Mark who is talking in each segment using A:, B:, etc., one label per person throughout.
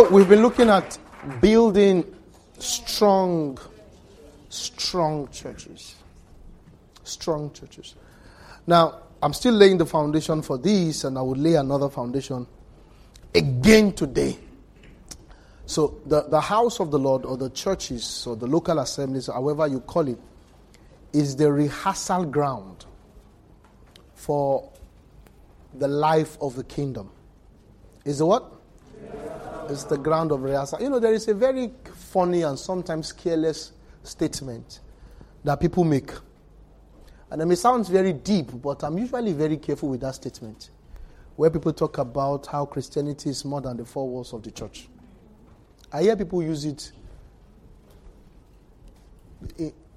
A: So we've been looking at building strong, strong churches. Strong churches. Now, I'm still laying the foundation for this, and I will lay another foundation again today. So, the, the house of the Lord, or the churches, or the local assemblies, however you call it, is the rehearsal ground for the life of the kingdom. Is the what? It's the ground of rehearsal. You know, there is a very funny and sometimes careless statement that people make. And it may sound very deep, but I'm usually very careful with that statement. Where people talk about how Christianity is more than the four walls of the church. I hear people use it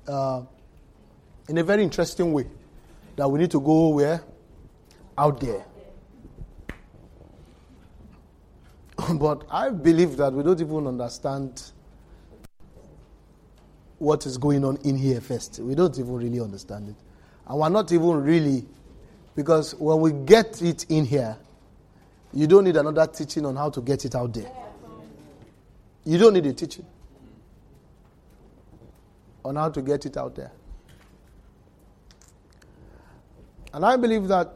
A: uh, in a very interesting way. That we need to go where? Out there. but I believe that we don't even understand what is going on in here first. We don't even really understand it. And we're not even really, because when we get it in here, you don't need another teaching on how to get it out there. You don't need a teaching on how to get it out there. And I believe that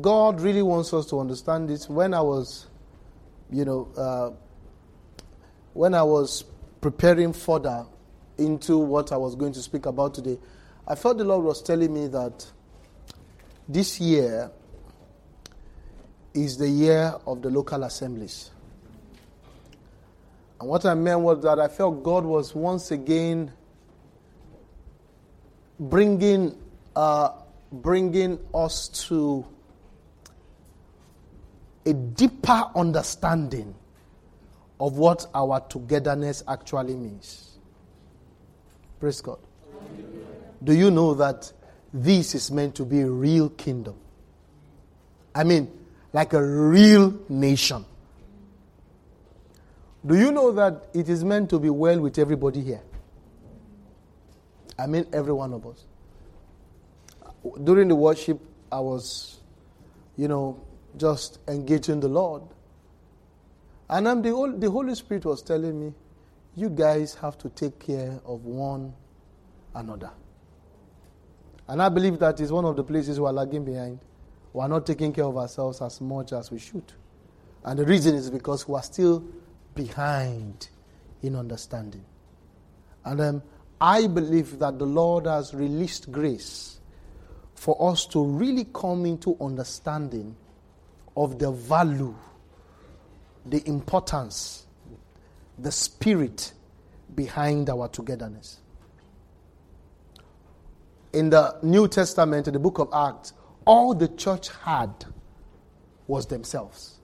A: God really wants us to understand this. When I was you know, uh, when I was preparing further into what I was going to speak about today, I felt the Lord was telling me that this year is the year of the local assemblies. And what I meant was that I felt God was once again bringing, uh, bringing us to a deeper understanding of what our togetherness actually means. Praise God. Do you know that this is meant to be a real kingdom? I mean, like a real nation. Do you know that it is meant to be well with everybody here? I mean, every one of us. During the worship, I was, you know, just engaging the Lord. And I'm the, the Holy Spirit was telling me, you guys have to take care of one another. And I believe that is one of the places we are lagging behind. We are not taking care of ourselves as much as we should. And the reason is because we are still behind in understanding. And um, I believe that the Lord has released grace for us to really come into understanding of the value, the importance, the spirit behind our togetherness. In the New Testament, in the book of Acts, all the church had was themselves.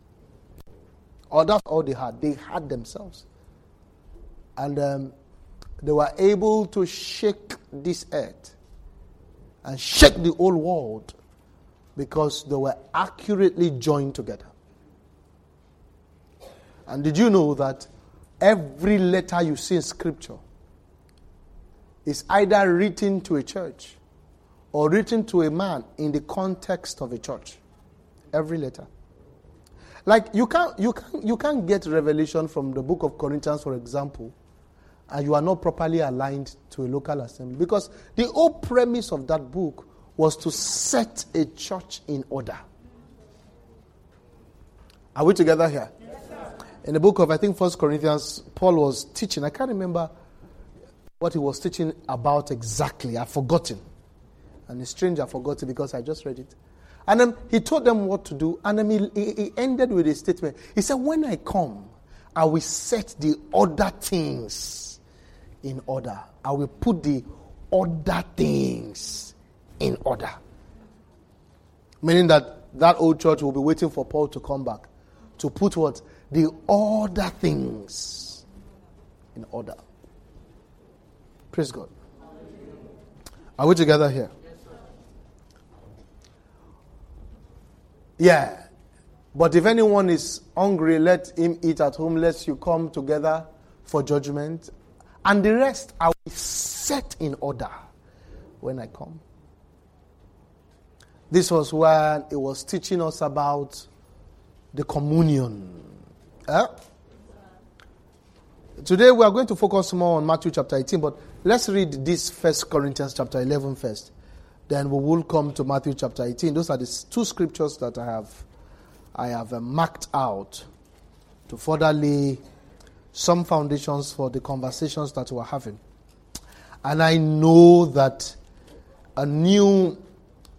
A: Or that's all they had. They had themselves. And um, they were able to shake this earth and shake the whole world because they were accurately joined together. And did you know that every letter you see in Scripture is either written to a church or written to a man in the context of a church? Every letter. Like you can't, you can't, you can't get revelation from the book of Corinthians, for example, and you are not properly aligned to a local assembly. Because the whole premise of that book was to set a church in order. Are we together here? In the book of, I think, First Corinthians, Paul was teaching. I can't remember what he was teaching about exactly. I've forgotten. And it's strange I forgot it because I just read it. And then he told them what to do. And then he, he ended with a statement. He said, When I come, I will set the other things in order. I will put the other things in order. Meaning that that old church will be waiting for Paul to come back to put what? The other things in order. Praise God. Are we together here? Yeah. But if anyone is hungry, let him eat at home, lest you come together for judgment. And the rest I will set in order when I come. This was when it was teaching us about the communion. Eh? Today we are going to focus more on Matthew chapter 18, but let's read this First Corinthians chapter 11 first. Then we will come to Matthew chapter 18. Those are the two scriptures that I have, I have uh, marked out to further lay some foundations for the conversations that we're having. And I know that a new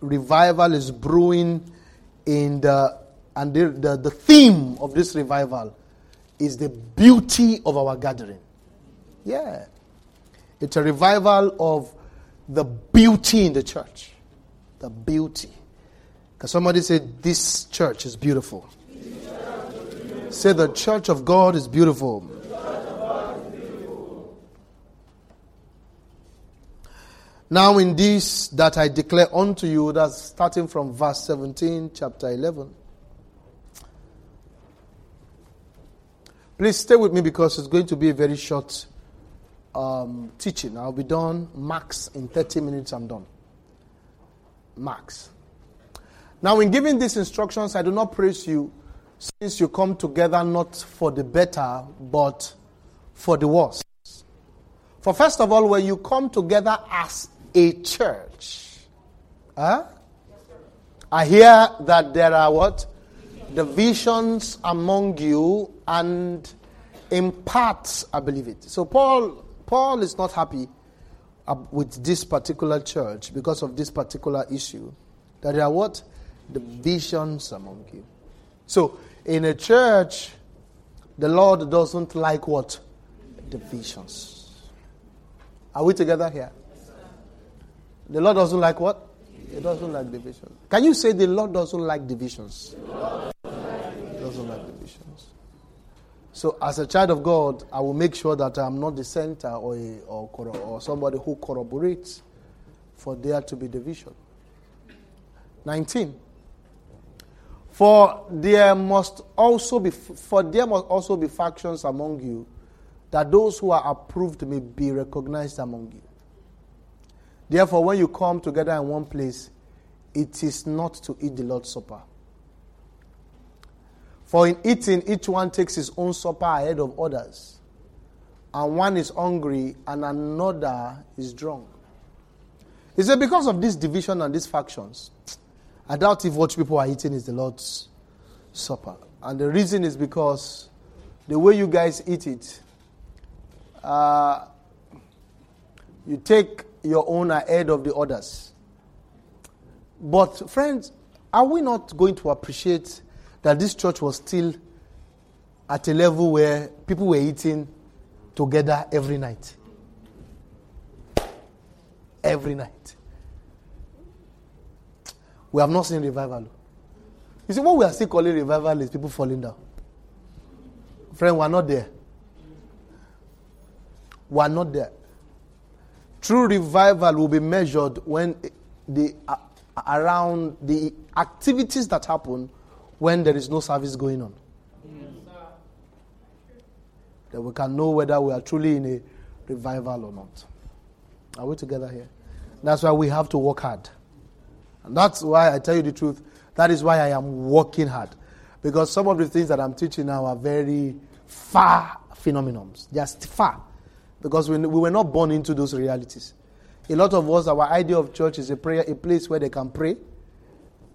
A: revival is brewing in the and the, the, the theme of this revival is the beauty of our gathering. Yeah. It's a revival of the beauty in the church. The beauty. Because somebody said, This church is beautiful. Say, The church of God is beautiful. Now, in this that I declare unto you, that's starting from verse 17, chapter 11. Please stay with me because it's going to be a very short um, teaching. I'll be done max in 30 minutes. I'm done. Max. Now, in giving these instructions, I do not praise you since you come together not for the better, but for the worse. For first of all, when you come together as a church, huh? I hear that there are what? divisions among you and in parts I believe it. So Paul Paul is not happy with this particular church because of this particular issue. That there are what? Divisions among you. So in a church, the Lord doesn't like what? Divisions. Are we together here? The Lord doesn't like what? He doesn't like division. Can you say the Lord doesn't like divisions? He doesn't like divisions. So, as a child of God, I will make sure that I'm not the center or, a, or, or somebody who corroborates for there to be division. 19. For there must also be for there must also be factions among you, that those who are approved may be recognized among you. Therefore, when you come together in one place, it is not to eat the Lord's Supper. For in eating, each one takes his own supper ahead of others. And one is hungry and another is drunk. He said, because of this division and these factions, I doubt if what people are eating is the Lord's Supper. And the reason is because the way you guys eat it, uh, you take your own ahead of the others. But, friends, are we not going to appreciate that this church was still at a level where people were eating together every night. Every night. We have not seen revival. You see, what we are still calling revival is people falling down. Friend, we are not there. We are not there. True revival will be measured when the uh, around the activities that happen when there is no service going on. Then we can know whether we are truly in a revival or not. Are we together here? That's why we have to work hard. And that's why I tell you the truth. That is why I am working hard. Because some of the things that I'm teaching now are very far phenomenons. Just far. Because we, we were not born into those realities. A lot of us, our idea of church is a prayer, a place where they can pray,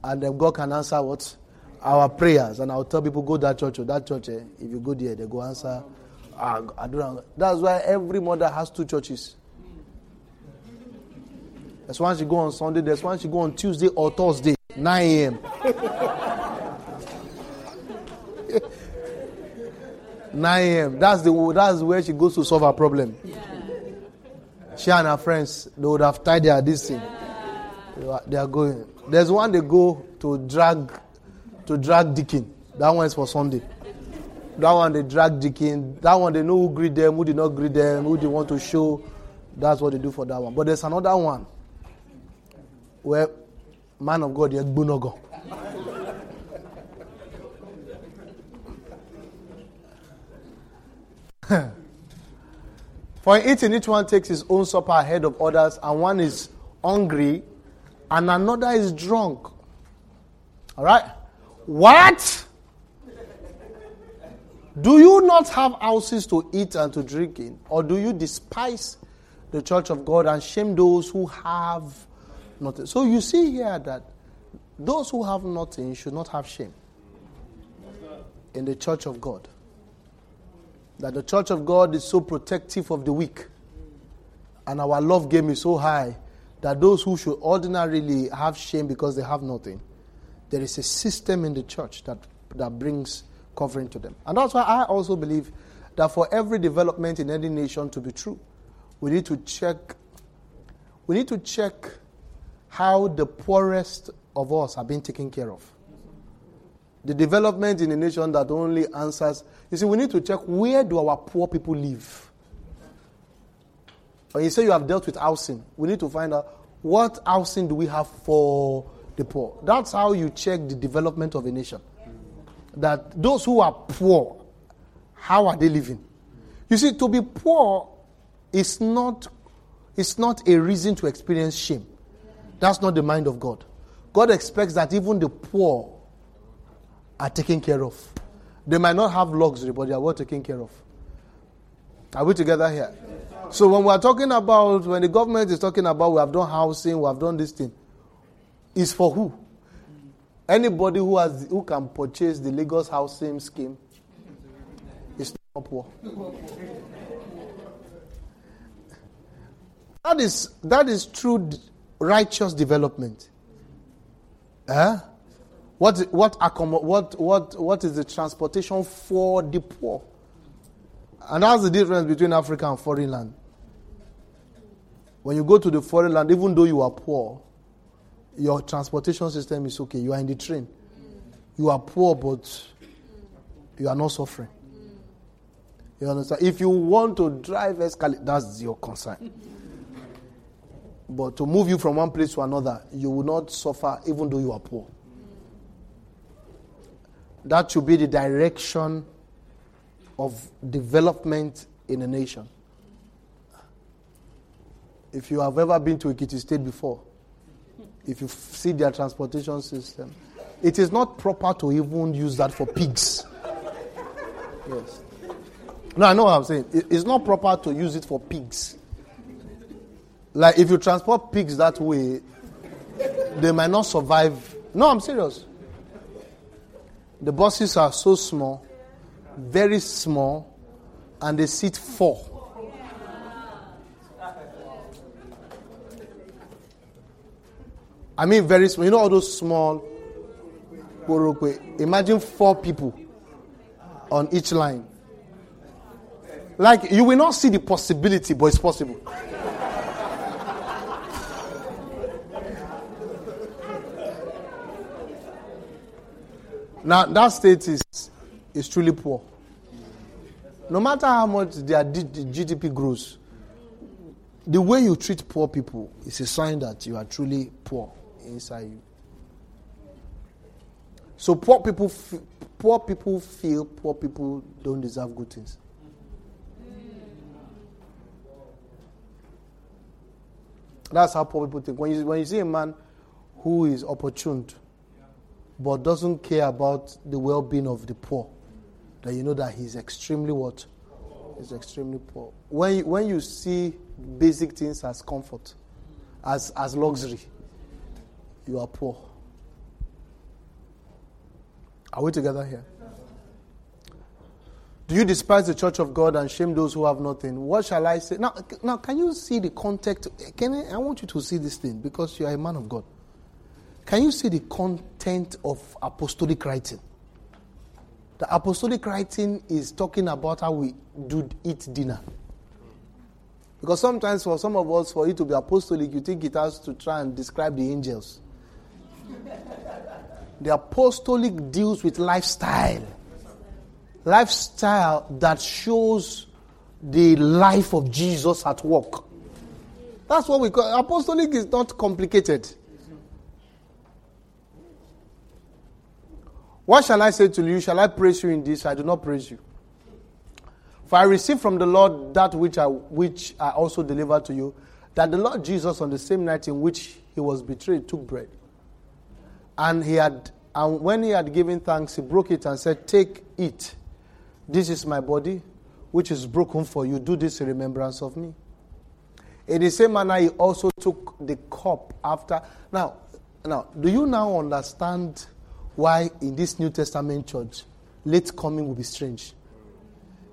A: and then God can answer what our prayers, and I'll tell people go that church or that church. Eh, if you go there, they go answer. Ah, I don't That's why every mother has two churches. There's one she go on Sunday. There's one she go on Tuesday or Thursday, 9 a.m. 9 a.m. That's the that's where she goes to solve her problem. Yeah. She and her friends they would have tied their this thing. They are going. There's one they go to drag to drag Deacon. That one is for Sunday. That one they drag Deacon. That one they know who greet them, who did not greet them, who they want to show. That's what they do for that one. But there's another one where man of God, Yegbunogo. For in eating, each one takes his own supper ahead of others, and one is hungry, and another is drunk. All right? What? Do you not have houses to eat and to drink in? Or do you despise the church of God and shame those who have nothing? So you see here that those who have nothing should not have shame in the church of God. That the church of God is so protective of the weak. And our love game is so high that those who should ordinarily have shame because they have nothing, there is a system in the church that, that brings covering to them. And that's why I also believe that for every development in any nation to be true, we need to check we need to check how the poorest of us are being taken care of. The development in a nation that only answers, you see, we need to check where do our poor people live. When you say you have dealt with housing, we need to find out what housing do we have for the poor. That's how you check the development of a nation. That those who are poor, how are they living? You see, to be poor is not, is not a reason to experience shame. That's not the mind of God. God expects that even the poor are taken care of. They might not have luxury, but they are well taken care of. Are we together here? So when we are talking about, when the government is talking about we have done housing, we have done this thing, is for who? Anybody who has who can purchase the Lagos housing scheme is not poor. That is that is true righteous development. Eh? What, what, what, what, what is the transportation for the poor? And that's the difference between Africa and foreign land. When you go to the foreign land, even though you are poor, your transportation system is okay. You are in the train. You are poor, but you are not suffering. You understand? If you want to drive escalator, that's your concern. But to move you from one place to another, you will not suffer even though you are poor. That should be the direction of development in a nation. If you have ever been to a Ekiti State before, if you see their transportation system, it is not proper to even use that for pigs. Yes. No, I know what I'm saying. It's not proper to use it for pigs. Like if you transport pigs that way, they might not survive. No, I'm serious. The buses are so small, very small, and they seat four. I mean, very small. You know all those small. Imagine four people on each line. Like, you will not see the possibility, but it's possible. Now, that state is, is truly poor. No matter how much their GDP grows, the way you treat poor people is a sign that you are truly poor inside you. So poor people, f- poor people feel poor people don't deserve good things. That's how poor people think. When you, when you see a man who is opportuned, but doesn't care about the well being of the poor, then you know that he's extremely what? He's extremely poor. When you, when you see basic things as comfort, as, as luxury, you are poor. Are we together here? Do you despise the church of God and shame those who have nothing? What shall I say? Now, now can you see the context? Can I, I want you to see this thing because you are a man of God. Can you see the content of apostolic writing? The apostolic writing is talking about how we do eat dinner. Because sometimes for some of us, for it to be apostolic, you think it has to try and describe the angels. the apostolic deals with lifestyle. Lifestyle that shows the life of Jesus at work. That's what we call apostolic is not complicated. What shall I say to you? Shall I praise you in this? I do not praise you. For I received from the Lord that which I, which I also delivered to you, that the Lord Jesus, on the same night in which he was betrayed, took bread. And he had, and when he had given thanks, he broke it and said, "Take, eat. This is my body, which is broken for you. Do this in remembrance of me. In the same manner, he also took the cup after. Now, now, do you now understand why in this New Testament church, late coming will be strange?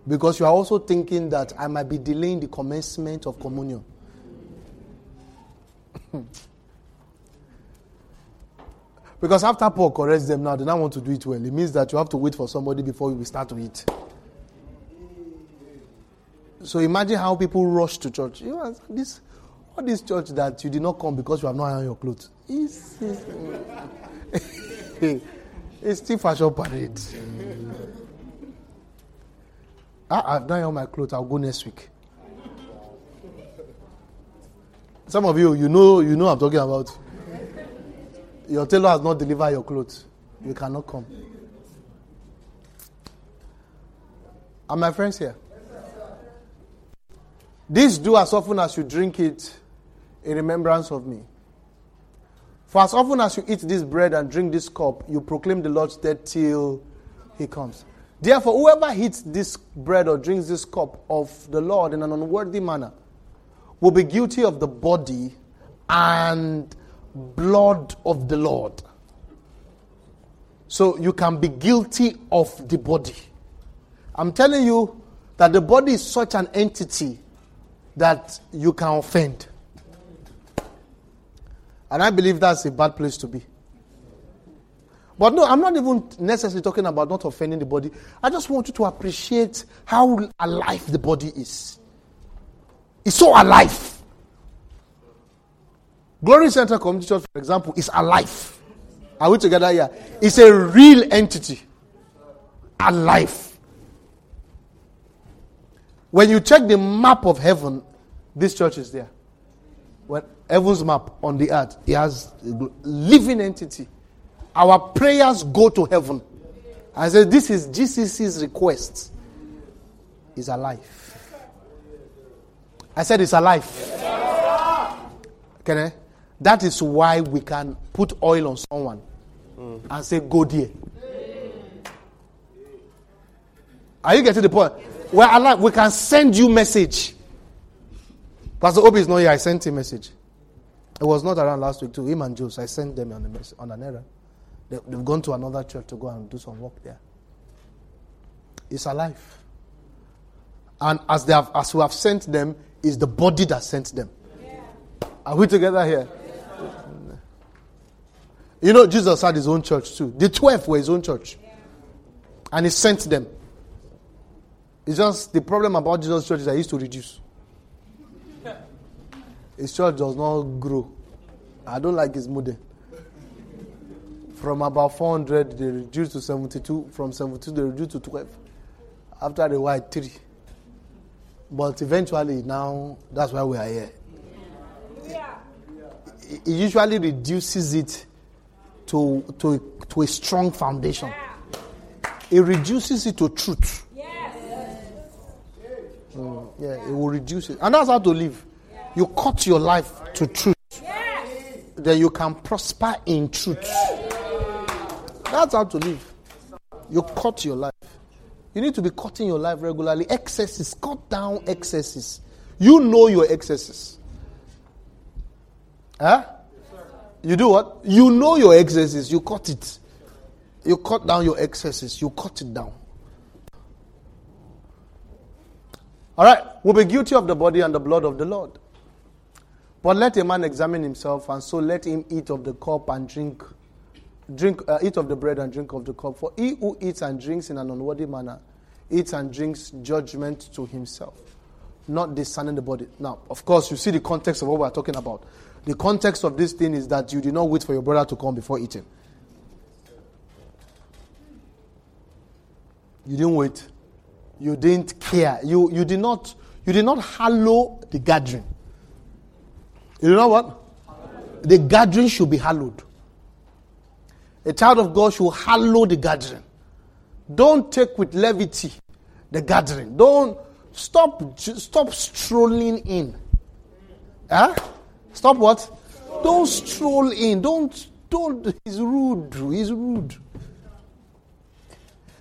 A: Because you are also thinking that I might be delaying the commencement of communion. because after Paul corrects them now, they now want to do it well. It means that you have to wait for somebody before you start to eat. So imagine how people rush to church. You know, this, all this church that you did not come because you have not ironed your clothes. It's, it's, it's still fashion parade. I, I've done all my clothes. I'll go next week. Some of you, you know, you know I'm talking about. Your tailor has not delivered your clothes. You cannot come. Are my friends here? This do as often as you drink it in remembrance of me. For as often as you eat this bread and drink this cup, you proclaim the Lord's death till he comes. Therefore, whoever eats this bread or drinks this cup of the Lord in an unworthy manner will be guilty of the body and blood of the Lord. So you can be guilty of the body. I'm telling you that the body is such an entity that you can offend. And I believe that's a bad place to be. But no, I'm not even necessarily talking about not offending the body. I just want you to appreciate how alive the body is. It's so alive. Glory Center Community Church, for example, is alive. Are we together here? It's a real entity. Alive. When you check the map of heaven, this church is there. When heaven's map on the earth, he has a living entity. Our prayers go to heaven. I said, This is GCC's request. Is alive. I said, It's alive. Can I? That is why we can put oil on someone and say, Go there. Are you getting the point? We're alive. We can send you message. Pastor Obi is not here. I sent him a message. It was not around last week too. Him and Jules, I sent them on, mess- on an errand. They, they've gone to another church to go and do some work there. It's alive. And as they have, as we have sent them, is the body that sent them. Yeah. Are we together here? Yeah. You know, Jesus had his own church too. The twelve were his own church. Yeah. And he sent them. It's just the problem about Jesus' church is that he used to reduce. His church does not grow. I don't like his model. From about 400, they reduced to 72. From 72, they reduced to 12. After a while, 3. But eventually, now, that's why we are here. He usually reduces it to, to, to a strong foundation. It reduces it to truth. Mm, yeah, it will reduce it. And that's how to live. You cut your life to truth. Then you can prosper in truth. That's how to live. You cut your life. You need to be cutting your life regularly. Excesses, cut down excesses. You know your excesses. Huh? You do what? You know your excesses. You cut it. You cut down your excesses. You cut it down. All right. we'll be guilty of the body and the blood of the Lord. But let a man examine himself, and so let him eat of the cup and drink, drink, uh, eat of the bread and drink of the cup. For he who eats and drinks in an unworthy manner eats and drinks judgment to himself, not discerning the body. Now, of course, you see the context of what we're talking about. The context of this thing is that you did not wait for your brother to come before eating. You didn't wait. You didn't care. You, you did not you did not hallow the gathering. You know what? The gathering should be hallowed. A child of God should hallow the gathering. Don't take with levity the gathering. Don't stop stop strolling in. Huh? Stop what? Don't stroll in. Don't don't he's rude. He's rude.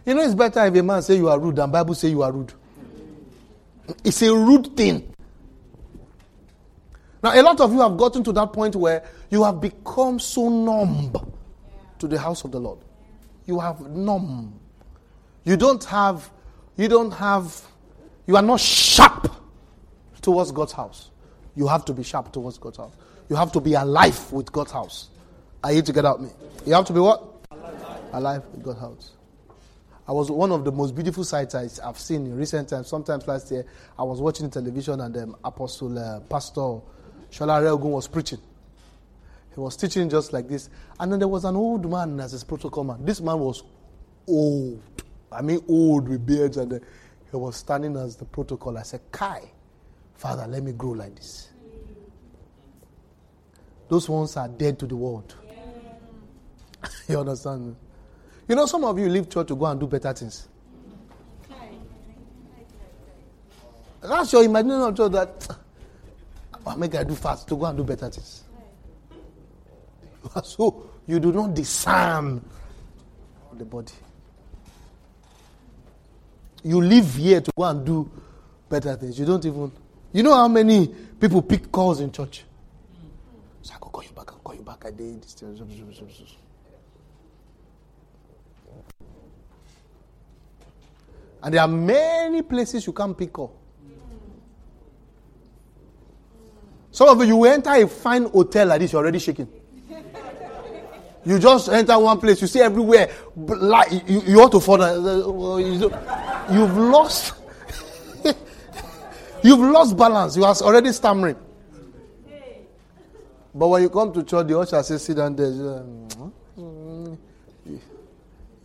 A: You know, it's better if a man say you are rude than Bible say you are rude. It's a rude thing. Now, a lot of you have gotten to that point where you have become so numb to the house of the Lord. You have numb. You don't have, you don't have, you are not sharp towards God's house. You have to be sharp towards God's house. You have to be alive with God's house. Are you to get out me? You have to be what? Alive, with God's house. I was one of the most beautiful sights I, have seen in recent times. Sometimes last year, I was watching television and um, Apostle uh, Pastor Shola Reogun was preaching. He was teaching just like this. And then there was an old man as his protocol man. This man was old. I mean, old with beards. And uh, he was standing as the protocol. I said, Kai, Father, let me grow like this. Those ones are dead to the world. Yeah. you understand? You know, some of you leave church to go and do better things. That's your imagination of church that oh, make I do fast to go and do better things. So you do not discern the body. You live here to go and do better things. You don't even. You know how many people pick calls in church? So I go call you back. I'll call you back. I did this. And there are many places you can't pick up. Some of you, you enter a fine hotel like this, you're already shaking. You just enter one place, you see everywhere, like you, you want to fall down. Oh, you've lost, you've lost balance. You are already stammering. But when you come to church, the usher says, "Sit down there."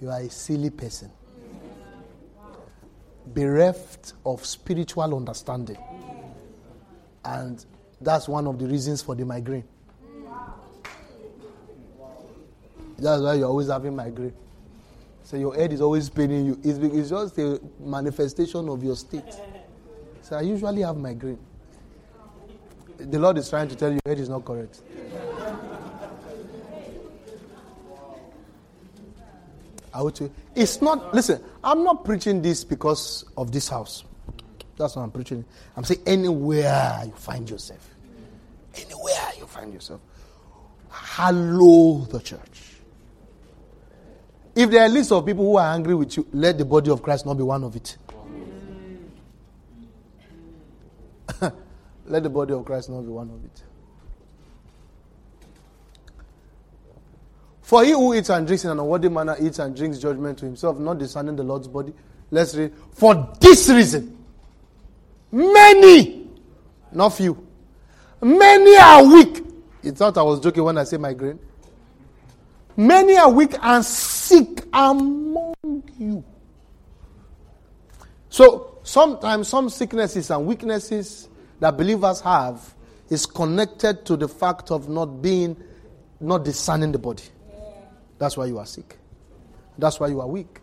A: You are a silly person, bereft of spiritual understanding, and that's one of the reasons for the migraine. That's why you're always having migraine. So your head is always paining you. It's, it's just a manifestation of your state. So I usually have migraine. The Lord is trying to tell you your head is not correct. I would say, it's not, listen, I'm not preaching this because of this house. That's what I'm preaching. I'm saying anywhere you find yourself. Find yourself. Hallow the church. If there are a list of people who are angry with you, let the body of Christ not be one of it. let the body of Christ not be one of it. For he who eats and drinks in an unworthy manner eats and drinks judgment to himself, not discerning the Lord's body. Let's read. For this reason, many, not few, Many are weak. You thought I was joking when I say migraine? Many are weak and sick among you. So sometimes some sicknesses and weaknesses that believers have is connected to the fact of not being, not discerning the body. That's why you are sick. That's why you are weak.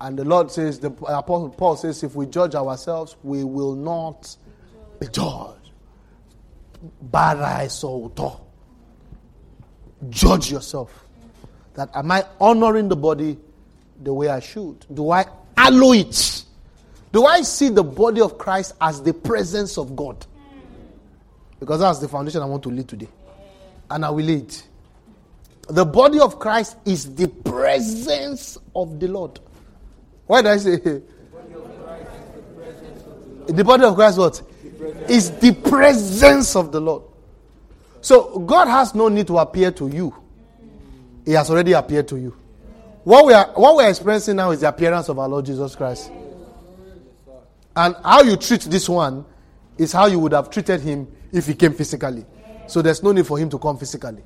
A: And the Lord says, the Apostle Paul says, if we judge ourselves, we will not be judged. Bara Judge yourself. That am I honoring the body the way I should? Do I allow it? Do I see the body of Christ as the presence of God? Because that's the foundation I want to lead today. And I will lead. The body of Christ is the presence of the Lord. Why did I say? The body the body of Christ what? Is the presence of the Lord. So God has no need to appear to you. He has already appeared to you. What we are what we are experiencing now is the appearance of our Lord Jesus Christ. And how you treat this one is how you would have treated him if he came physically. So there's no need for him to come physically.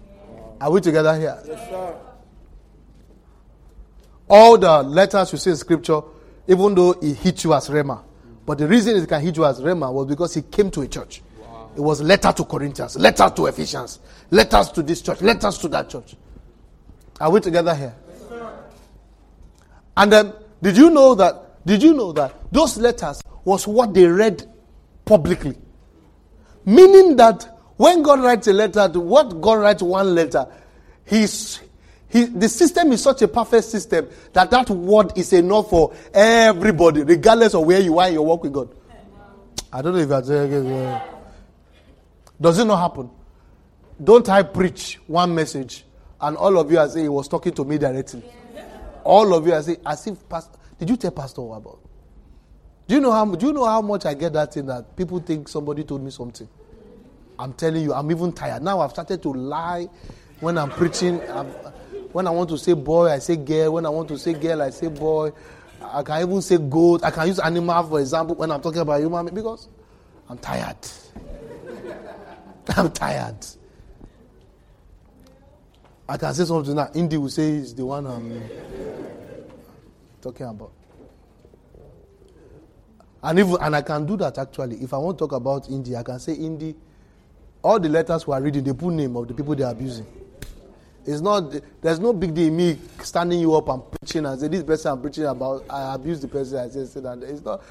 A: Are we together here? Yes, All the letters you see in scripture, even though he hit you as Rhema, but the reason it can hit you as Rhema was because he came to a church. Wow. It was letter to Corinthians, letter to Ephesians, letters to this church, letters to that church. Are we together here? And then, did you know that? Did you know that those letters was what they read publicly? Meaning that when God writes a letter, to what God writes one letter, he's, He, the system is such a perfect system that that word is enough for everybody, regardless of where you are in your walk with God. I don't know if that's uh, uh, Does it not happen? Don't I preach one message and all of you are saying he was talking to me directly? All of you are saying, as if, Pastor, did you tell Pastor about? Do you know how do you know how much I get that thing that people think somebody told me something? I'm telling you, I'm even tired. Now I've started to lie when I'm preaching. I'm, when I want to say boy, I say girl. When I want to say girl, I say boy. I can even say goat. I can use animal, for example, when I'm talking about human because I'm tired. I'm tired. I can say something that Indy will say is the one I'm talking about. And even and I can do that actually. If I want to talk about Indy, I can say Indy. All the letters we are reading, they put name of the people they are abusing. It's not there's no big deal me standing you up and preaching and say this person I'm preaching about I abuse the person I say, that it's not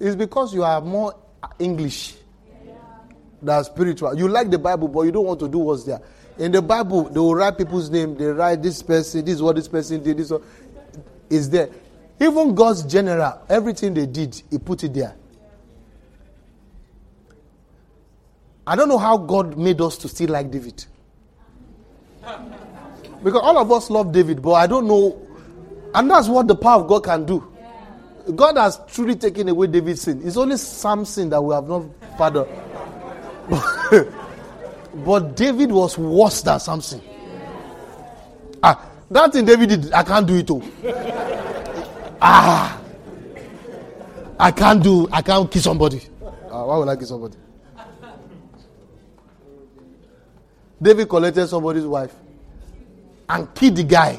A: it's because you are more English than spiritual. You like the Bible, but you don't want to do what's there. In the Bible, they will write people's name, they write this person, this is what this person did, this is there. Even God's general, everything they did, He put it there. I don't know how God made us to still like David. Because all of us love David, but I don't know. And that's what the power of God can do. God has truly taken away David's sin. It's only Samson that we have not pardoned. but David was worse than Samson. Ah, that thing David did, I can't do it too. ah, I can't do, I can't kill somebody. Ah, why would I kill somebody? David collected somebody's wife and killed the guy,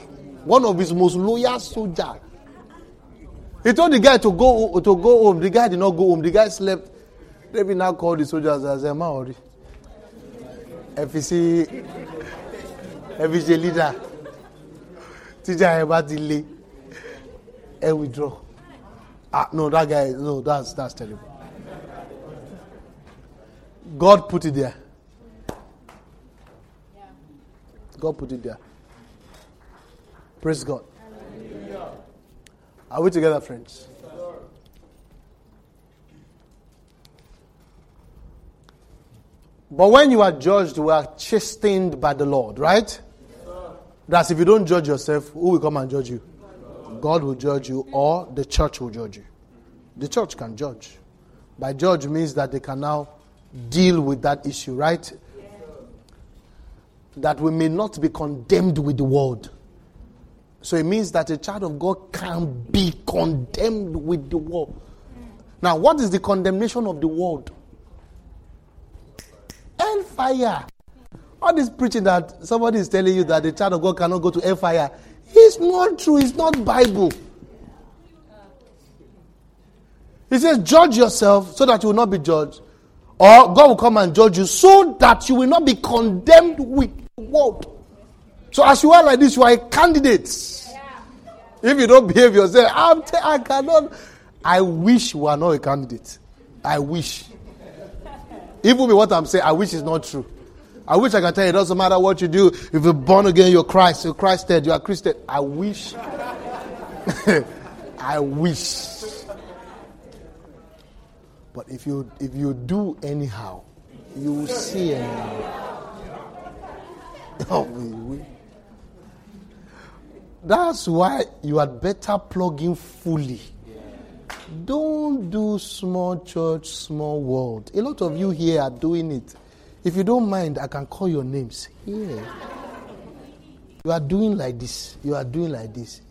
A: one of his most loyal soldiers. He told the guy to go to go home. The guy did not go home. The guy slept. David now called the soldiers and said, Maori. FCC FCC leader. Teacher delay. And withdraw. Ah, no, that guy, no, that's that's terrible. God put it there. God put it there. Praise God. Are we together, friends? But when you are judged, we are chastened by the Lord, right? That's if you don't judge yourself, who will come and judge you? God will judge you, or the church will judge you. The church can judge. By judge means that they can now deal with that issue, right? That we may not be condemned with the world. So it means that a child of God can be condemned with the world. Now, what is the condemnation of the world? Hellfire. All this preaching that somebody is telling you that the child of God cannot go to hellfire. It's not true. It's not Bible. He says, judge yourself so that you will not be judged. Or God will come and judge you so that you will not be condemned with the world. So as you are like this, you are a candidate. Yeah. If you don't behave yourself, I'm t- I cannot. I wish you are not a candidate. I wish. Even with what I'm saying, I wish it's not true. I wish I can tell you it doesn't matter what you do. If you're born again, you're Christ. You're Christed. You are Christian. I wish. I wish. But if you if you do anyhow, you will see anyhow. Oh, we, we. That's why you had better plug in fully. Don't do small church, small world. A lot of you here are doing it. If you don't mind, I can call your names. Here. You are doing like this. You are doing like this.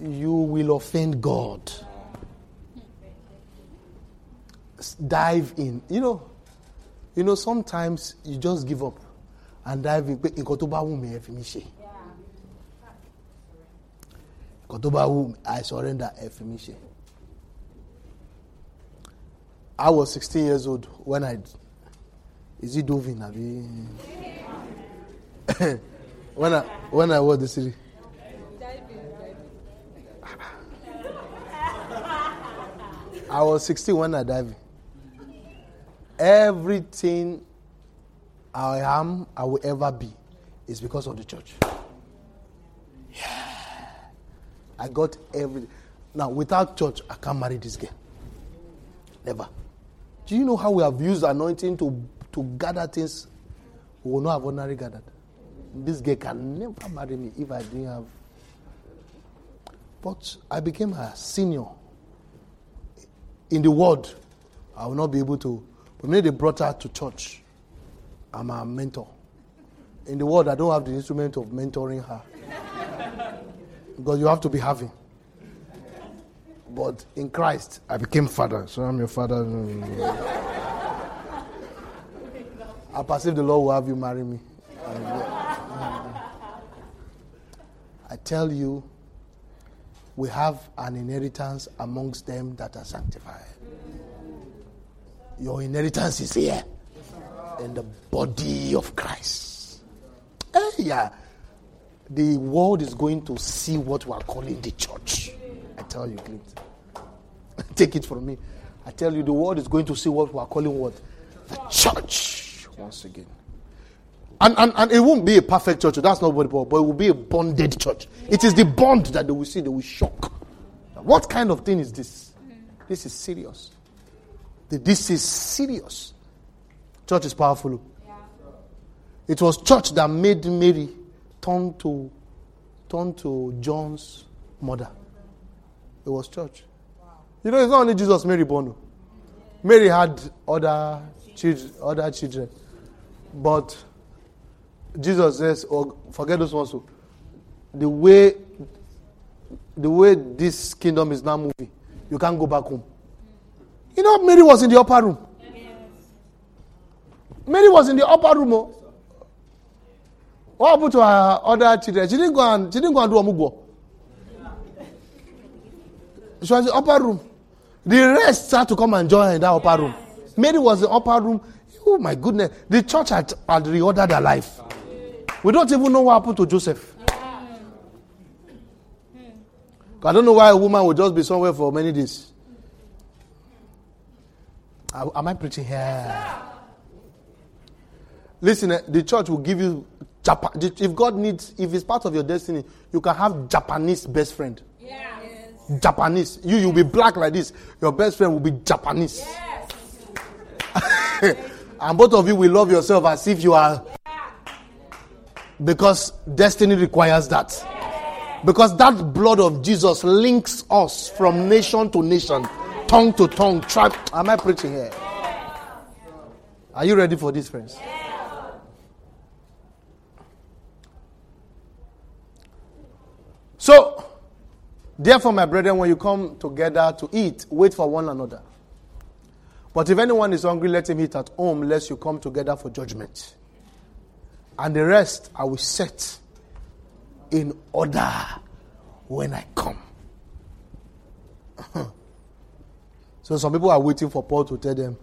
A: You will offend God. Dive in. You know, you know, sometimes you just give up and dive in. Nǹkan tó I surrender ẹ fi mi ṣe. I was sixteen years old when I is it Dovin abi when I when I was the city. I was 16 when I dived. Everything I am, I will ever be, is because of the church. I got everything. Now, without church, I can't marry this girl. Never. Do you know how we have used anointing to, to gather things we will not have ordinary gathered? This girl can never marry me if I didn't have. But I became a senior in the world. I will not be able to. But when they brought her to church, I'm a mentor. In the world, I don't have the instrument of mentoring her. Because you have to be having. But in Christ, I became father. So I'm your father. I perceive the Lord will have you marry me. I tell you, we have an inheritance amongst them that are sanctified. Your inheritance is here in the body of Christ. Eh, yeah. The world is going to see what we are calling the church. I tell you, Clint. Take it from me. I tell you, the world is going to see what we are calling what? The church. Once again. And, and, and it won't be a perfect church. That's not what it but it will be a bonded church. It is the bond that they will see, they will shock. What kind of thing is this? This is serious. This is serious. Church is powerful. It was church that made Mary turn to turn to John's mother. It was church. You know, it's not only Jesus, Mary born. Mary had other children, other children, but Jesus says, "Oh, forget those ones." The way, the way this kingdom is now moving, you can't go back home. You know, Mary was in the upper room. Mary was in the upper room. Oh. What happened to her other children? She didn't go and she didn't go and do a mugo. She was in the upper room. The rest had to come and join in that upper room. Mary was in the upper room. Oh my goodness. The church had, had reordered their life. We don't even know what happened to Joseph. I don't know why a woman would just be somewhere for many days. Am I preaching here? Listen, eh, the church will give you Japan. If God needs, if it's part of your destiny, you can have Japanese best friend. Yeah. Yes. Japanese. You you'll be black like this. Your best friend will be Japanese. Yes. and both of you will love yourself as if you are. Because destiny requires that. Because that blood of Jesus links us from nation to nation, tongue to tongue, tribe. Am I preaching here? Are you ready for this, friends? So, therefore, my brethren, when you come together to eat, wait for one another. But if anyone is hungry, let him eat at home, lest you come together for judgment. And the rest I will set in order when I come. so some people are waiting for Paul to tell them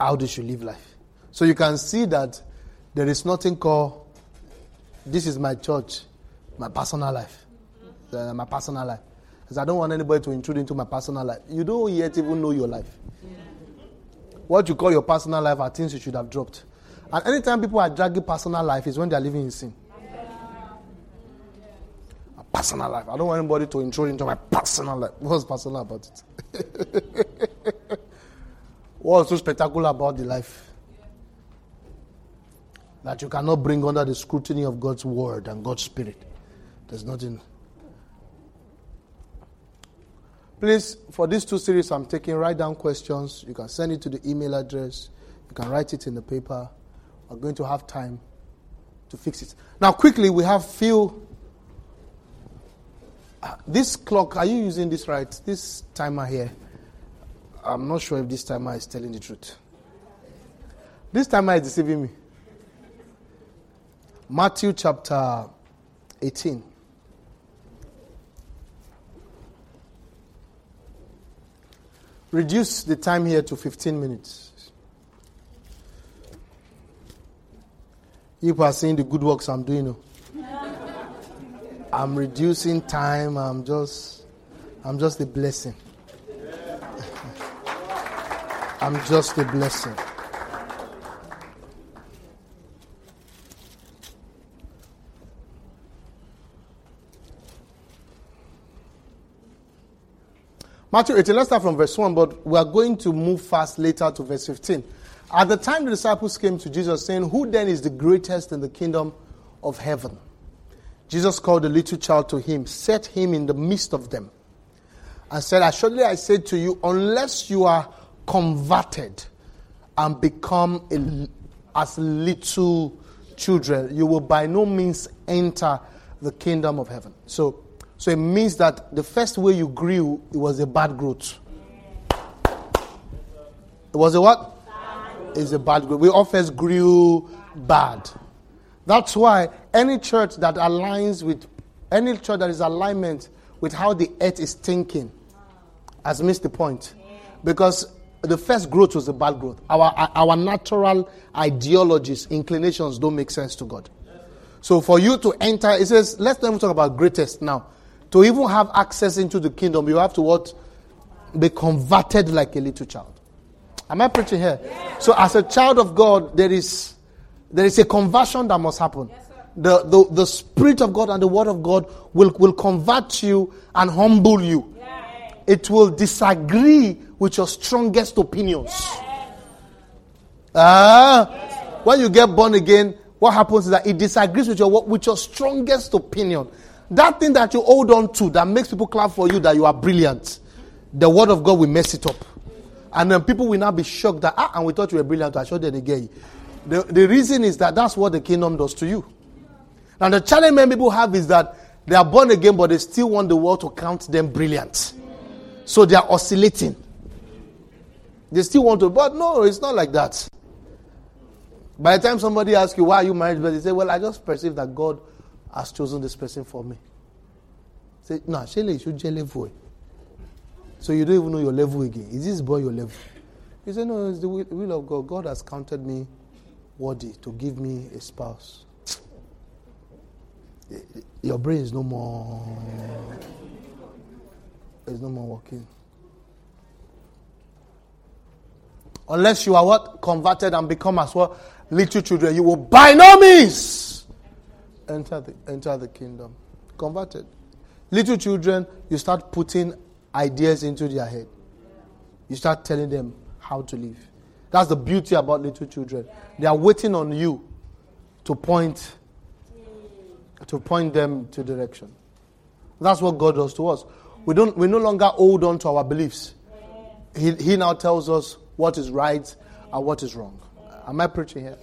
A: how they should live life. So you can see that there is nothing called this is my church my personal life. Uh, my personal life. Because I don't want anybody to intrude into my personal life. You don't yet even know your life. What you call your personal life are things you should have dropped. And anytime people are dragging personal life is when they are living in sin. My personal life. I don't want anybody to intrude into my personal life. What's personal about it? What's so spectacular about the life? That you cannot bring under the scrutiny of God's word and God's spirit. There's nothing. Please, for these two series I'm taking, write down questions. You can send it to the email address. You can write it in the paper. We're going to have time to fix it. Now, quickly, we have few. Uh, this clock, are you using this right? This timer here. I'm not sure if this timer is telling the truth. This timer is deceiving me. Matthew chapter 18. Reduce the time here to 15 minutes. You are seeing the good works I'm doing. Oh. I'm reducing time. I'm just, I'm just a blessing. I'm just a blessing. Matthew 18, let's start from verse 1, but we are going to move fast later to verse 15. At the time the disciples came to Jesus saying, Who then is the greatest in the kingdom of heaven? Jesus called the little child to him, set him in the midst of them, and said, Assuredly I say to you, unless you are converted and become a, as little children, you will by no means enter the kingdom of heaven. So, so it means that the first way you grew, it was a bad growth. It was a what? Is a bad growth. We all first grew bad. That's why any church that aligns with any church that is alignment with how the earth is thinking has missed the point. Because the first growth was a bad growth. Our, our natural ideologies, inclinations don't make sense to God. So for you to enter, it says, let's not even talk about greatest now. To even have access into the kingdom, you have to what? Be converted like a little child. Am I preaching here? So as a child of God, there is there is a conversion that must happen. Yes, the, the, the Spirit of God and the Word of God will, will convert you and humble you. Yeah. It will disagree with your strongest opinions. Yeah. Ah, when you get born again, what happens is that it disagrees with your, with your strongest opinion. That thing that you hold on to that makes people clap for you that you are brilliant, the Word of God will mess it up. And then people will now be shocked that, ah, and we thought you were brilliant. I showed them again. The, the reason is that that's what the kingdom does to you. Now, the challenge many people have is that they are born again, but they still want the world to count them brilliant. So they are oscillating. They still want to, but no, it's not like that. By the time somebody asks you, why are you married? But they say, well, I just perceive that God has chosen this person for me. Say, no, Shele, you should level. So you don't even know your level again. Is this boy your level? You say, no, it's the will of God. God has counted me worthy to give me a spouse. Your brain is no more is no more working. Unless you are what? Converted and become as well little children, you will by no means enter the enter the kingdom. Converted. Little children, you start putting ideas into their head. You start telling them how to live. That's the beauty about little children. They are waiting on you to point to point them to direction. That's what God does to us. We don't we no longer hold on to our beliefs. He, he now tells us what is right and what is wrong. Am I preaching here?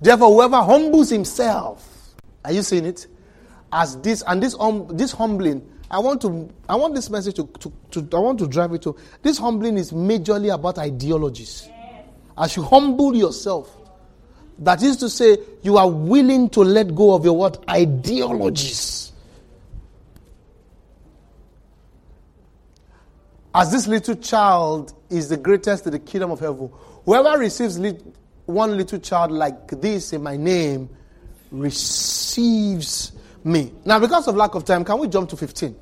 A: Therefore, whoever humbles himself, are you seeing it? As this and this um, this humbling I want to I want this message to, to, to, I want to drive it to this humbling is majorly about ideologies. As you humble yourself, that is to say, you are willing to let go of your what? Ideologies. As this little child is the greatest in the kingdom of heaven, whoever receives one little child like this in my name receives me. Now, because of lack of time, can we jump to 15?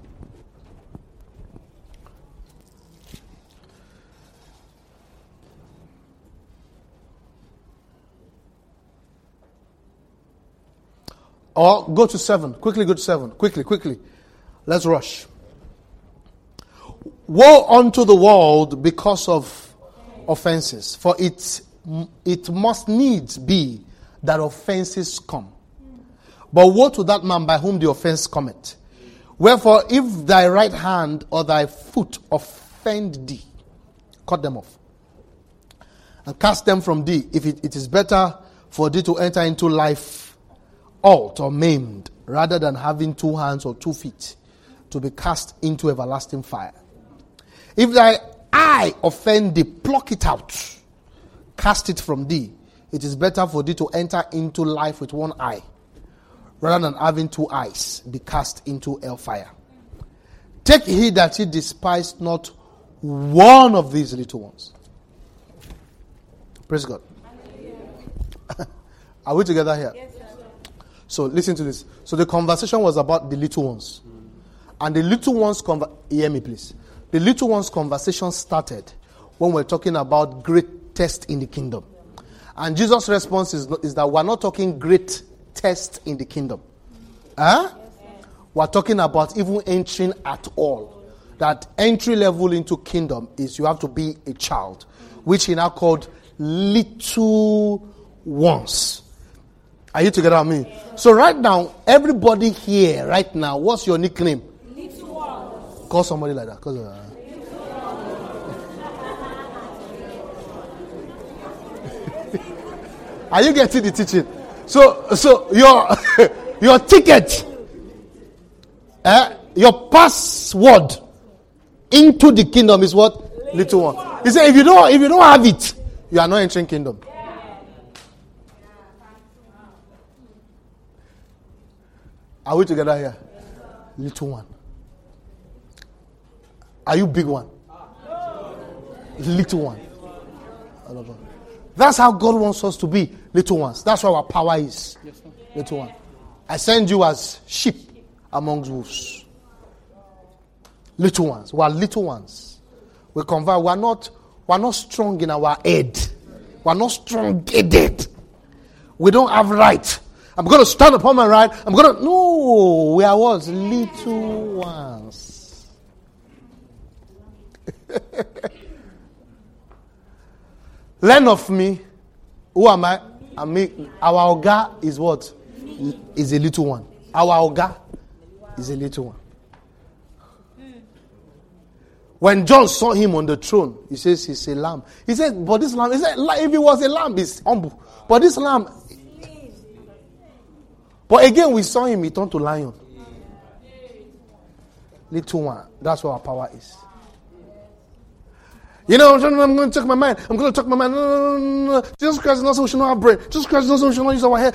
A: Or go to 7. Quickly go to 7. Quickly, quickly. Let's rush. Woe unto the world because of offenses, for it, it must needs be that offenses come. But woe to that man by whom the offense cometh. Wherefore, if thy right hand or thy foot offend thee, cut them off and cast them from thee. If it, it is better for thee to enter into life halt or maimed, rather than having two hands or two feet to be cast into everlasting fire. If thy eye offend thee, pluck it out, cast it from thee. It is better for thee to enter into life with one eye rather than having two eyes be cast into hellfire. Take heed that ye despise not one of these little ones. Praise God. Are we together here? Yes, so listen to this. So the conversation was about the little ones. And the little ones, conver- hear me please. The little ones conversation started when we're talking about great test in the kingdom. And Jesus' response is, is that we're not talking great test in the kingdom. Huh? We're talking about even entering at all. That entry level into kingdom is you have to be a child, which he now called little ones. Are you together with me? So right now, everybody here, right now, what's your nickname? Little ones. Call somebody like that. Call uh, Are you getting the teaching? So, so your your ticket, eh, your password into the kingdom is what little one. He said, if you don't, if you don't have it, you are not entering kingdom. Are we together here? Little one. Are you big one? Little one. That's how God wants us to be, little ones. That's where our power is. Yes, little one. I send you as sheep amongst wolves. Little ones. We are little ones. We convert. We are not, we are not strong in our head. We are not strong headed. We don't have right. I'm going to stand upon my right. I'm going to. No, we are what? Little ones. Learn of me. Who am I? Mean, our Oga is what? Is a little one. Our Oga is a little one. When John saw him on the throne, he says he's a lamb. He said, but this lamb, he said, if he was a lamb, he's humble. But this lamb, but again, we saw him, he turned to lion. Little one. That's what our power is. You know, I'm going to take my mind. I'm going to take my mind. No, no, no, no. Jesus Christ is not so we should not have brain. Jesus Christ is not so we should not use our head.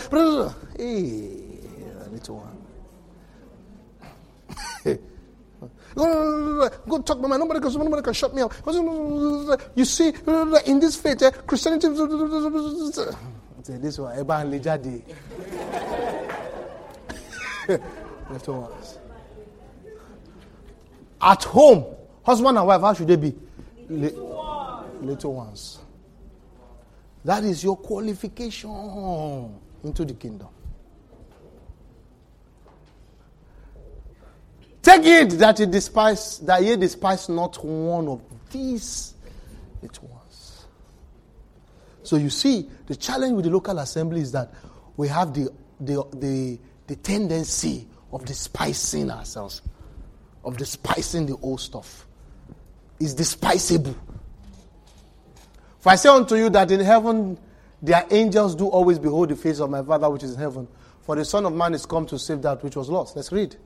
A: Hey, little one. Go talk my mind. Nobody can, nobody can shut me up. You see, in this faith, eh, Christianity. This one, Eba and Lijadi. At home, husband and wife, how should they be? Little, little ones. That is your qualification into the kingdom. Take it that you despise that ye despise not one of these little ones. So you see, the challenge with the local assembly is that we have the the the, the tendency of despising ourselves, of despising the old stuff is despisable. For I say unto you that in heaven their angels do always behold the face of my Father which is in heaven. For the Son of Man is come to save that which was lost. Let's read.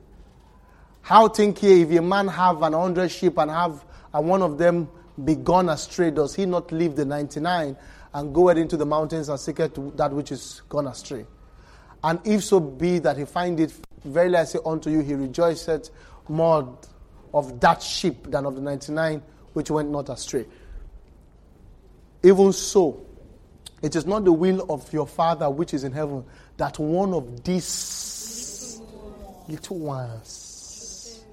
A: How think ye if a man have an hundred sheep and have and one of them be gone astray, does he not leave the ninety nine and go into the mountains and seek that which is gone astray? And if so be that he find it, verily I say unto you, he rejoiceth more of that sheep than of the 99 which went not astray. Even so, it is not the will of your Father which is in heaven that one of these little ones.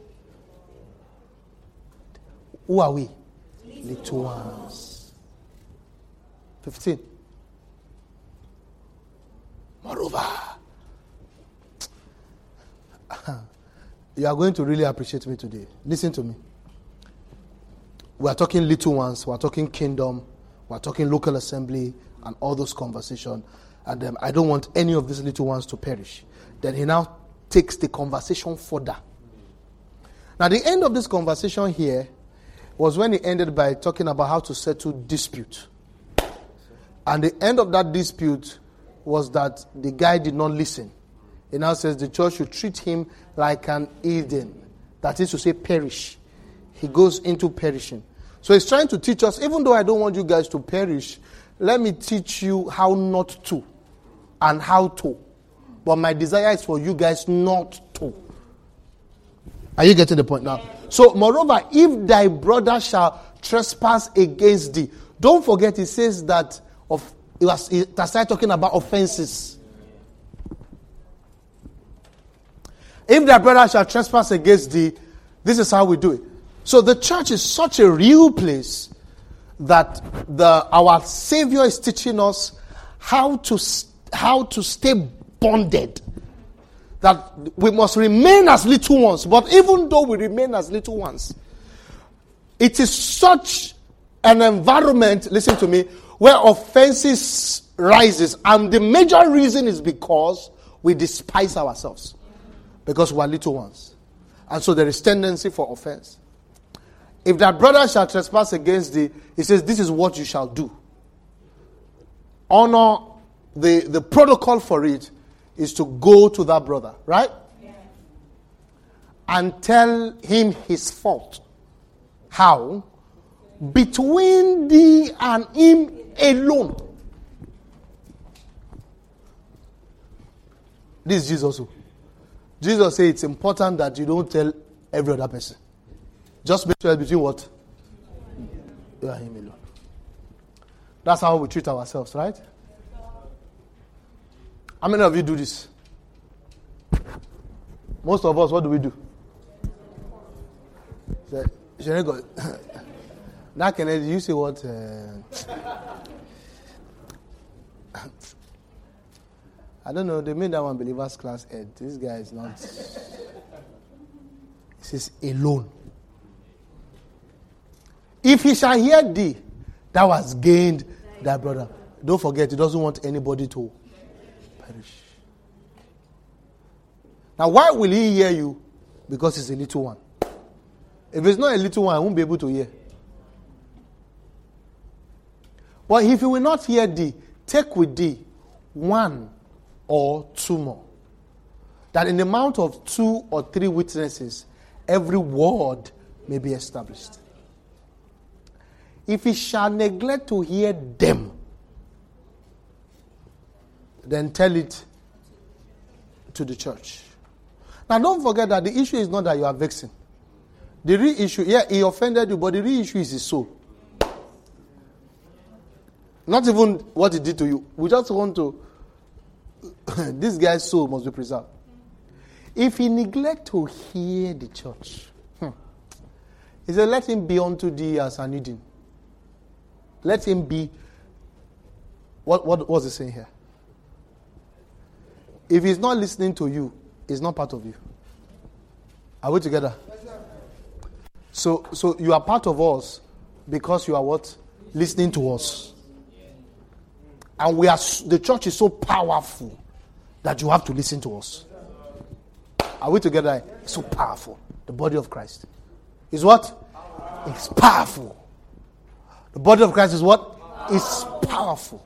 A: Who are we? Little ones. 15. Moreover, You are going to really appreciate me today. Listen to me. We are talking little ones, we are talking kingdom, we are talking local assembly, and all those conversations. And um, I don't want any of these little ones to perish. Then he now takes the conversation further. Now, the end of this conversation here was when he ended by talking about how to settle dispute. And the end of that dispute was that the guy did not listen. He now says the church should treat him like an heathen. That is to say, perish. He goes into perishing. So he's trying to teach us, even though I don't want you guys to perish, let me teach you how not to and how to. But my desire is for you guys not to. Are you getting the point now? So, moreover, if thy brother shall trespass against thee, don't forget, he says that of he was started talking about offenses. If thy brother shall trespass against thee, this is how we do it. So the church is such a real place that the, our Savior is teaching us how to, how to stay bonded. that we must remain as little ones. But even though we remain as little ones, it is such an environment, listen to me, where offenses rises. And the major reason is because we despise ourselves. Because we are little ones. And so there is tendency for offense. If that brother shall trespass against thee, he says, This is what you shall do. Honor the, the protocol for it is to go to that brother, right? And tell him his fault. How? Between thee and him alone. This is Jesus. Jesus said it's important that you don't tell every other person. Just make sure between what? You and him alone. That's how we treat ourselves, right? How many of you do this? Most of us, what do we do? That can you see what? Uh, I don't know. They made that one believers class head. This guy is not. He says alone. If he shall hear thee, that was gained that brother. Don't forget, he doesn't want anybody to perish. Now, why will he hear you? Because he's a little one. If it's not a little one, I won't be able to hear. But if he will not hear thee, take with thee one or two more. That in the amount of two or three witnesses, every word may be established. If he shall neglect to hear them, then tell it to the church. Now, don't forget that the issue is not that you are vexing. The real issue, yeah, he offended you, but the real issue is his soul. Not even what he did to you. We just want to. this guy's soul must be preserved. If he neglect to hear the church, hmm, he said, Let him be unto thee as an heathen. Let him be. What, what was he saying here? If he's not listening to you, he's not part of you. Are we together? So, so you are part of us because you are what? Listening to us. And we are the church is so powerful that you have to listen to us. Are we together? It's so powerful. The body of Christ. Is what? It's powerful. The body of Christ is what? It's powerful.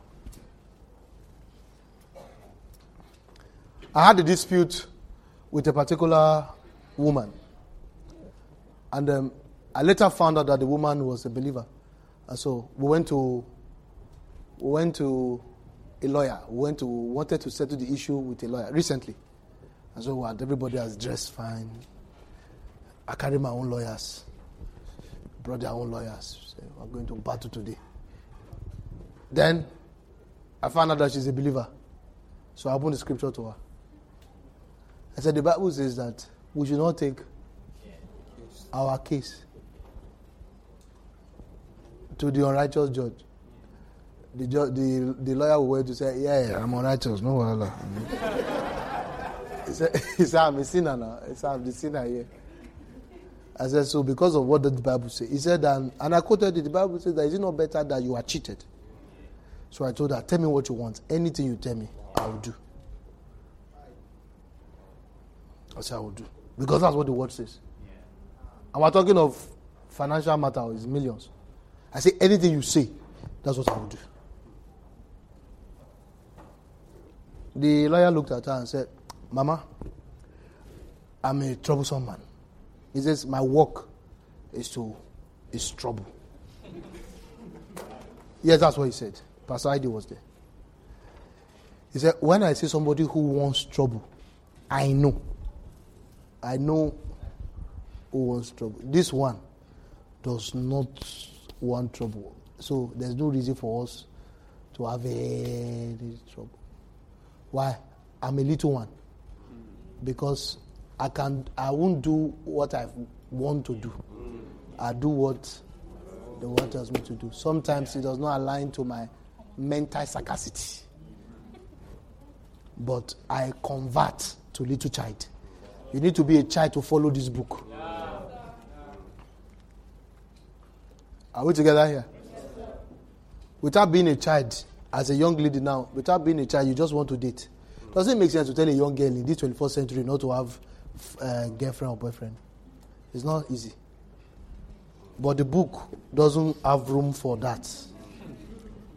A: I had a dispute with a particular woman. And um, I later found out that the woman was a believer. And so we went to we went to a lawyer. We went to wanted to settle the issue with a lawyer recently. And so what everybody has dressed fine. I carry my own lawyers. Brought their own lawyers. So we're going to battle today. Then I found out that she's a believer. So I opened the scripture to her. I said the Bible says that we should not take our case to the unrighteous judge. The, the, the lawyer will wait to say, Yeah, yeah I'm unrighteous, no wahala. he, said, he said, I'm a sinner now. He said, I'm the sinner here. I said, So because of what did the Bible say? He said, and, and I quoted it, the Bible says that is it not better that you are cheated? So I told her, Tell me what you want. Anything you tell me, I will do. I said, I will do. Because that's what the word says. And we're talking of financial matter, it's millions. I say, anything you say, that's what I will do. The lawyer looked at her and said, Mama, I'm a troublesome man. He says, My work is to is trouble. yes, that's what he said. Pastor Heidi was there. He said, When I see somebody who wants trouble, I know. I know who wants trouble. This one does not want trouble. So there's no reason for us to have any trouble. Why? I'm a little one. Because I can I won't do what I want to do. I do what the world tells me to do. Sometimes it does not align to my mental sagacity. But I convert to little child. You need to be a child to follow this book. Are we together here? Without being a child, as a young lady now, without being a child, you just want to date. Does it make sense to tell a young girl in this 21st century not to have a uh, girlfriend or boyfriend? It's not easy. But the book doesn't have room for that.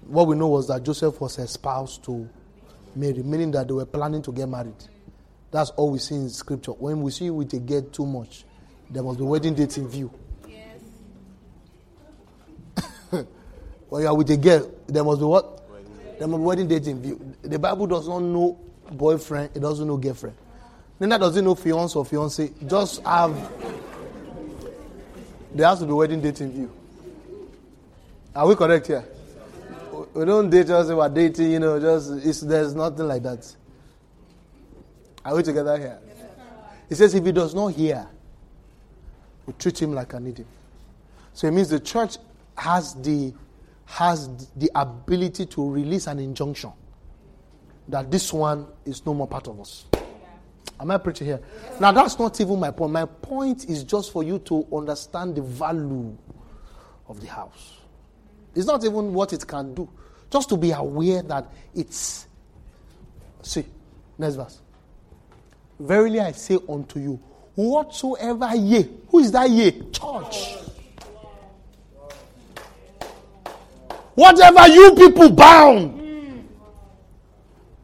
A: What we know was that Joseph was espoused to Mary, meaning that they were planning to get married. That's all we see in scripture. When we see with a girl too much, there must be wedding date in view. Yes. when you are with a girl, there must be what? Be wedding date in view. The Bible does not know boyfriend, it doesn't know girlfriend. Neither doesn't know fiance or fiance. Just have there has to be wedding date in view. Are we correct here? We don't date just we're dating, you know, just there's nothing like that. Are we together here? He says if he does not hear, we treat him like an idiot. So it means the church has the has the ability to release an injunction that this one is no more part of us. Am I preaching here? Now, that's not even my point. My point is just for you to understand the value of the house. It's not even what it can do, just to be aware that it's. See, next verse. Verily I say unto you, whatsoever ye, who is that ye? Church. Whatever you people bound.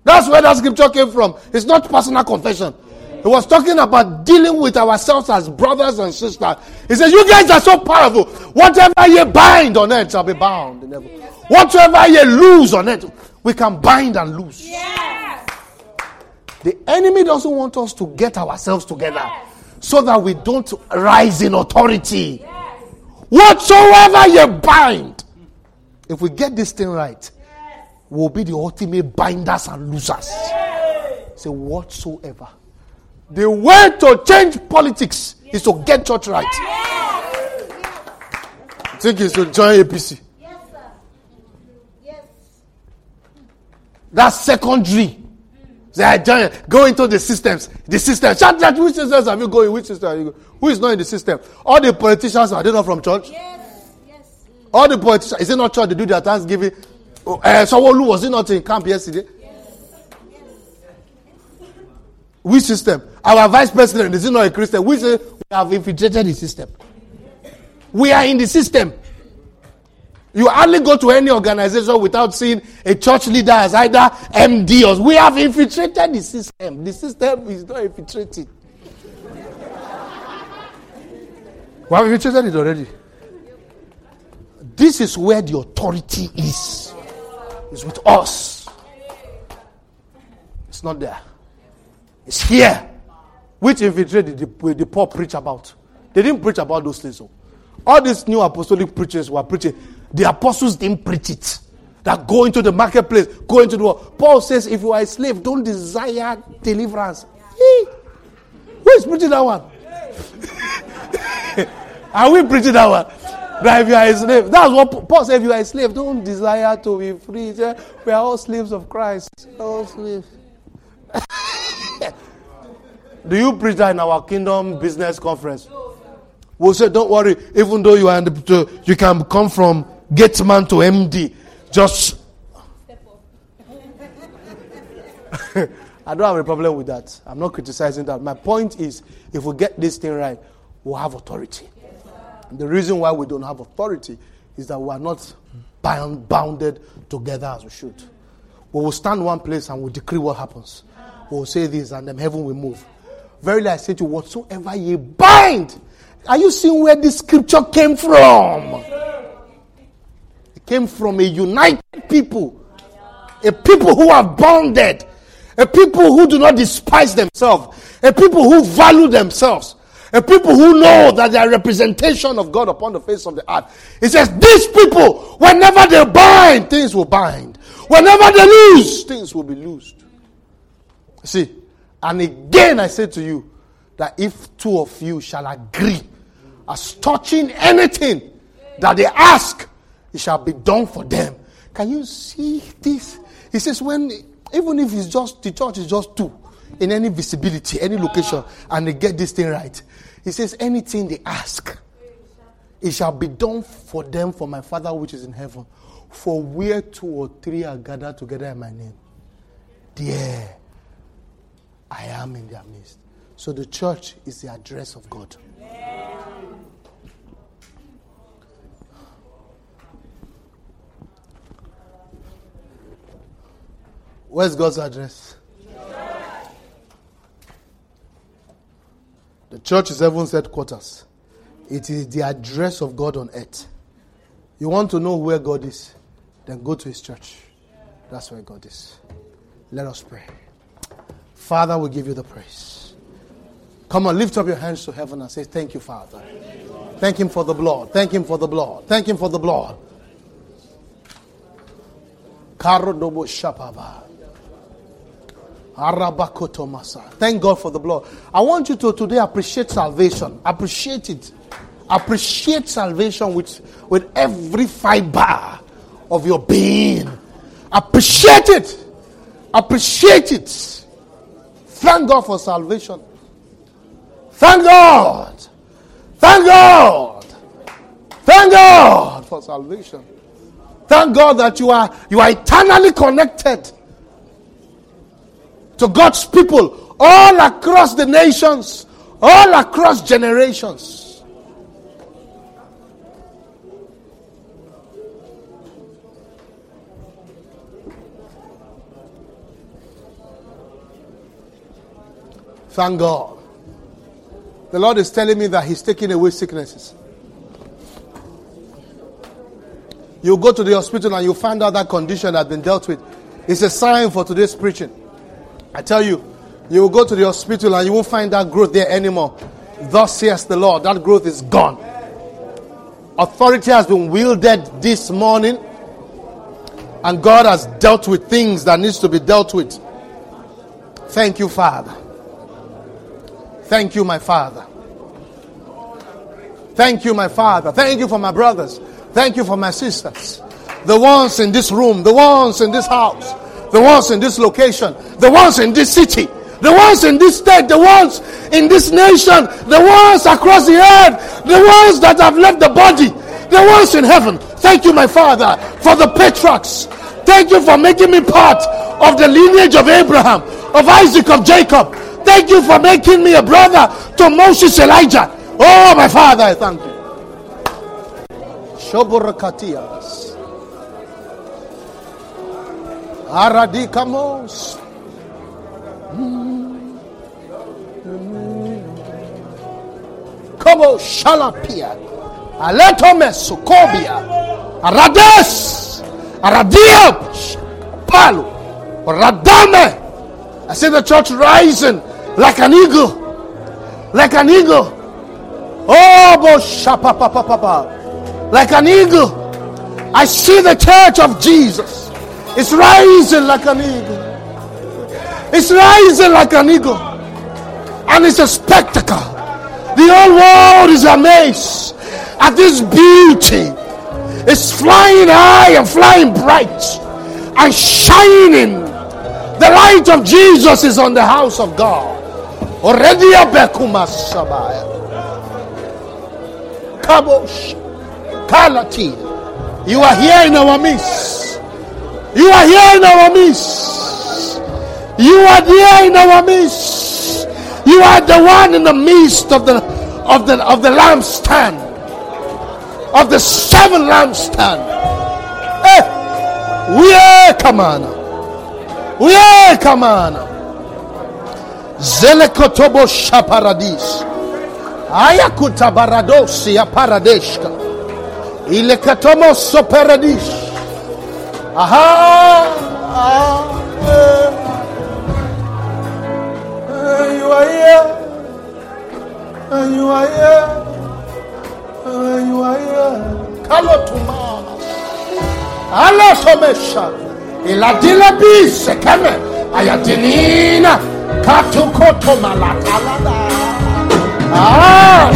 A: That's where that scripture came from. It's not personal confession. He was talking about dealing with ourselves as brothers and sisters. He said, You guys are so powerful. Whatever you bind on earth shall be bound in heaven. Whatever you lose on earth, we can bind and lose. Yes. The enemy doesn't want us to get ourselves together yes. so that we don't rise in authority. Yes. Whatsoever you bind, if we get this thing right, we'll be the ultimate binders and losers. Say, whatsoever. The way to change politics is to get church right. Yes. Think it's to join APC. Yes, sir. Yes. That's secondary. They are go into the systems. The system. Shout which systems have you going? Which system are you going? Who is not in the system? All the politicians are they not from church? Yes. All the politicians is it not church? They do their Thanksgiving. Oh, uh, Sanwo-Olu was it not in camp yesterday? Which system? Our vice president is not a Christian. We say we have infiltrated the system. We are in the system. You hardly go to any organization without seeing a church leader as either MD or we have infiltrated the system. The system is not infiltrated. we have infiltrated it already. This is where the authority is. It's with us. It's not there. It's here. Which infiltrated the, the Paul preach about. They didn't preach about those things. So. All these new apostolic preachers were preaching. The apostles didn't preach it. That go into the marketplace, go into the world. Paul says, if you are a slave, don't desire deliverance. Who is preaching that one? are we preaching that one? That if you are a slave, that's what Paul said. If you are a slave, don't desire to be free. We are all slaves of Christ. All slaves. Do you preach that in our kingdom business conference? We'll say, don't worry, even though you are the, you can come from gate man to MD. Just I don't have a problem with that. I'm not criticizing that. My point is, if we get this thing right, we'll have authority. The reason why we don't have authority is that we are not bound, bounded together as we should. We will stand one place and we'll decree what happens. We'll say this and then heaven will move. Verily I say to you, whatsoever ye bind. Are you seeing where this scripture came from? It came from a united people. A people who are bonded. A people who do not despise themselves. A people who value themselves. A people who know that they are representation of God upon the face of the earth. It says, these people, whenever they bind, things will bind. Whenever they lose, things will be loosed. See, and again, I say to you that if two of you shall agree as touching anything that they ask, it shall be done for them. Can you see this? He says, when even if it's just the church is just two, in any visibility, any location, and they get this thing right. He says, anything they ask, it shall be done for them for my Father which is in heaven. For where two or three are gathered together in my name, there I am in their midst. So the church is the address of God. Where's God's address? The church is heaven's headquarters. It is the address of God on earth. You want to know where God is? Then go to his church. That's where God is. Let us pray. Father, we give you the praise. Come on, lift up your hands to heaven and say, Thank you, Father. Thank Him for the blood. Thank Him for the blood. Thank Him for the blood. Thank God for the blood. I want you to today appreciate salvation. Appreciate it. Appreciate salvation with, with every fiber of your being. Appreciate it. Appreciate it. Thank God for salvation. Thank God. Thank God. Thank God for salvation. Thank God that you are you are eternally connected to God's people all across the nations, all across generations. Thank God. The Lord is telling me that He's taking away sicknesses. You go to the hospital and you find out that condition has been dealt with. It's a sign for today's preaching. I tell you, you will go to the hospital and you won't find that growth there anymore. Thus says the Lord, that growth is gone. Authority has been wielded this morning, and God has dealt with things that needs to be dealt with. Thank you, Father. Thank you, my Father. Thank you, my Father. Thank you for my brothers. Thank you for my sisters. The ones in this room, the ones in this house, the ones in this location, the ones in this city, the ones in this state, the ones in this nation, the ones across the earth, the ones that have left the body, the ones in heaven. Thank you, my Father, for the patriarchs. Thank you for making me part of the lineage of Abraham, of Isaac, of Jacob. Thank you for making me a brother to Moses, Elijah. Oh, my Father, I thank you. Shoborakatias. Aradikamos. Como shalapia. Aletome sukobia. Arades. Aradia. Palu. Radame. I see the church rising like an eagle. Like an eagle. Oh, bo shapapapapa. Like an eagle. I see the church of Jesus. It's rising like an eagle. It's rising like an eagle. And it's a spectacle. The whole world is amazed at this beauty. It's flying high and flying bright and shining. The light of Jesus is on the house of God. Already a Sabaya. Kabosh. Kalati. You are here in our midst. You are here in our midst. You are here in our midst. You are the one in the midst of the of the of the lampstand. Of the seven lampstand. Eh, hey, we are on. We are on. Zelekotobo shaparadis. Ayakuta baradosi ya paradeshka. Ile katomo so paradish. Aha. Ah, eh. Eh, you are here. Eh, you are here. Eh, you are here. Kalo tumas. Alo tomesha. Iladila bise keme. Ayatinina. Katukoto malatalada. Ah.